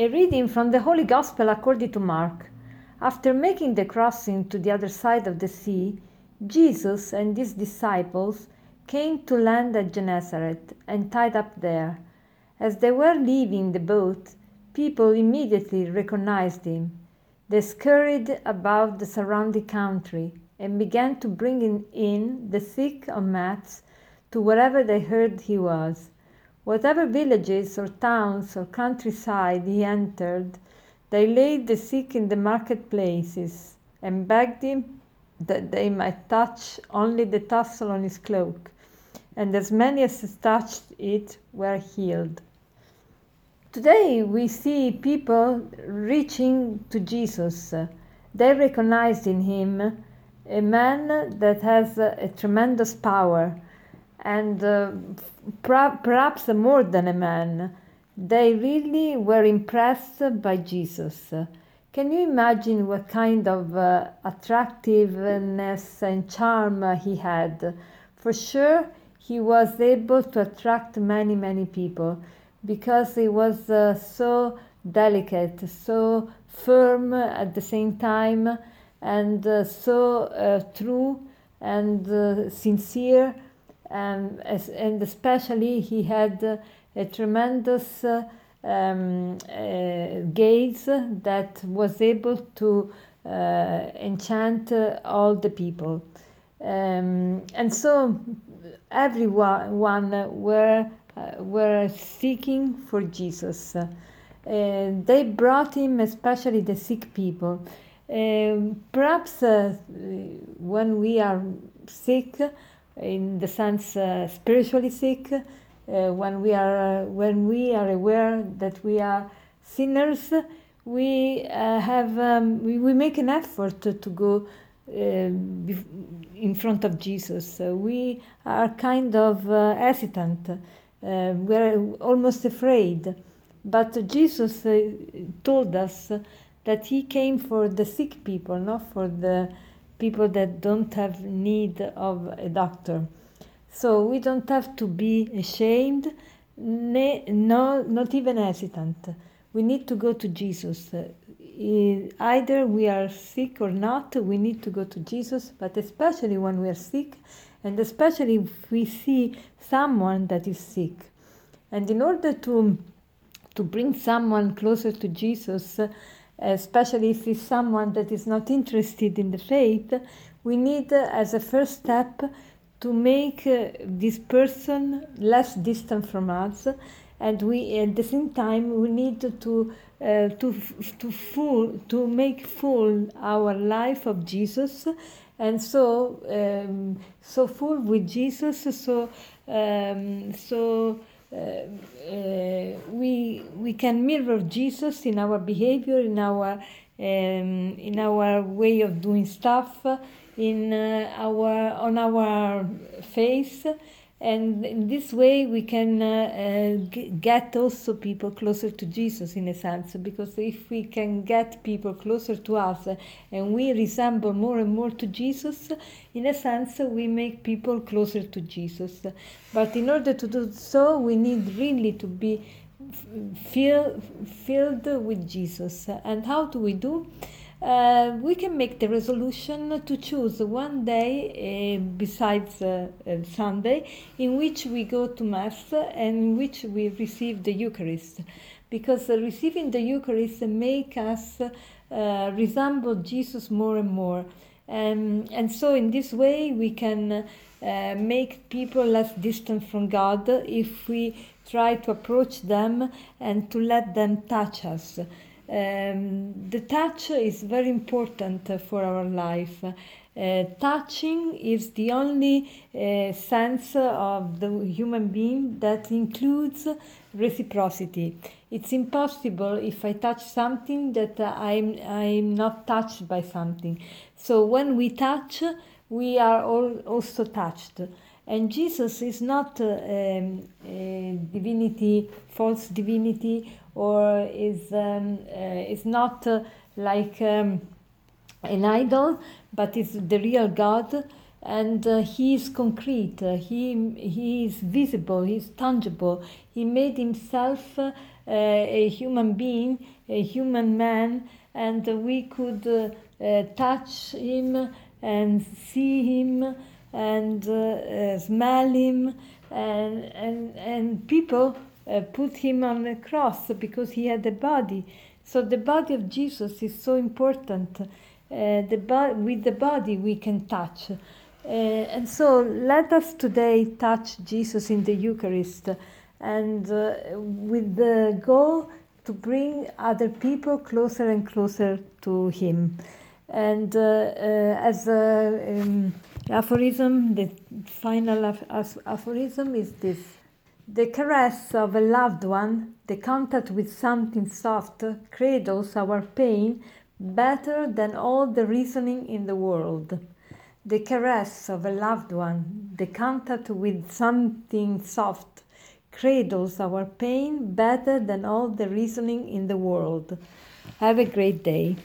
A reading from the Holy Gospel according to Mark. After making the crossing to the other side of the sea, Jesus and his disciples came to land at Gennesaret and tied up there. As they were leaving the boat, people immediately recognized him. They scurried about the surrounding country and began to bring in the sick on mats to wherever they heard he was. Whatever villages or towns or countryside he entered, they laid the sick in the marketplaces and begged him that they might touch only the tassel on his cloak. And as many as touched it were healed. Today we see people reaching to Jesus. They recognized in him a man that has a, tremendous power and uh, perhaps more than a man. They really were impressed by Jesus. Can you imagine what kind of uh, attractiveness and charm he had? For sure, he was able to attract many, many people because he was uh, so delicate, so firm at the same time, and uh, so uh, true and uh, sincere, and, as, and especially he had uh, a tremendous uh, um, gaze that was able to enchant all the people. Um, and so everyone were uh, were seeking for Jesus. Uh, they brought him, especially the sick people. Um, perhaps uh, when we are sick, in the sense spiritually sick, when we are when we are aware that we are sinners, we uh, have um, we, we make an effort to, to go uh, in front of Jesus. Uh, we are kind of hesitant uh, we're almost afraid. But Jesus uh, told us that He came for the sick people, not for the people that don't have need of a doctor. So we don't have to be ashamed, ne, no, not even hesitant. We need to go to Jesus. Uh, either we are sick or not, we need to go to Jesus, but especially when we are sick, and especially if we see someone that is sick. And in order to, to bring someone closer to Jesus, especially if it's someone that is not interested in the faith, we need, as a first step, to make uh, this person less distant from us and we at the same time we need to uh, to to full to make full our life of Jesus and so um, so full with Jesus so um, so uh, uh, we we can mirror Jesus in our behavior in our um, in our way of doing stuff in uh, our on our face and in this way we can uh, uh, get also people closer to jesus in a sense because if we can get people closer to us uh, and we resemble more and more to jesus in a sense we make people closer to jesus. But in order to do so we need really to be fill, filled with jesus. And how do we do uh, we can make the resolution to choose one day uh, besides uh, uh, Sunday in which we go to Mass and in which we receive the Eucharist. Because receiving the Eucharist make us uh, resemble Jesus more and more. Um, and so, in this way, we can uh, make people less distant from God if we try to approach them and to let them touch us. Um, the touch is very important for our life. Uh, touching is the only uh, sense of the human being that includes reciprocity. It's impossible if I touch something that I'm, I'm not touched by something. So when we touch, we are all also touched. And Jesus is not uh, um, divinity, false divinity, or is um, uh, is not uh, like um, an idol, but is the real God. and uh, he is concrete. Uh, he he is visible. He is tangible. He made himself uh, a human being, a human man, and we could touch him and see him and uh, smell him, and and and people put him on the cross because he had a body. So the body of Jesus is so important. the bo- with the body we can touch. Uh, and so let us today touch Jesus in the Eucharist and uh, with the goal to bring other people closer and closer to Him. And uh, uh as a um, aphorism, the final aphorism is this The caress of a loved one, the contact with something soft, cradles our pain better than all the reasoning in the world the caress of a loved one, the contact with something soft, cradles our pain better than all the reasoning in the world. Have a great day.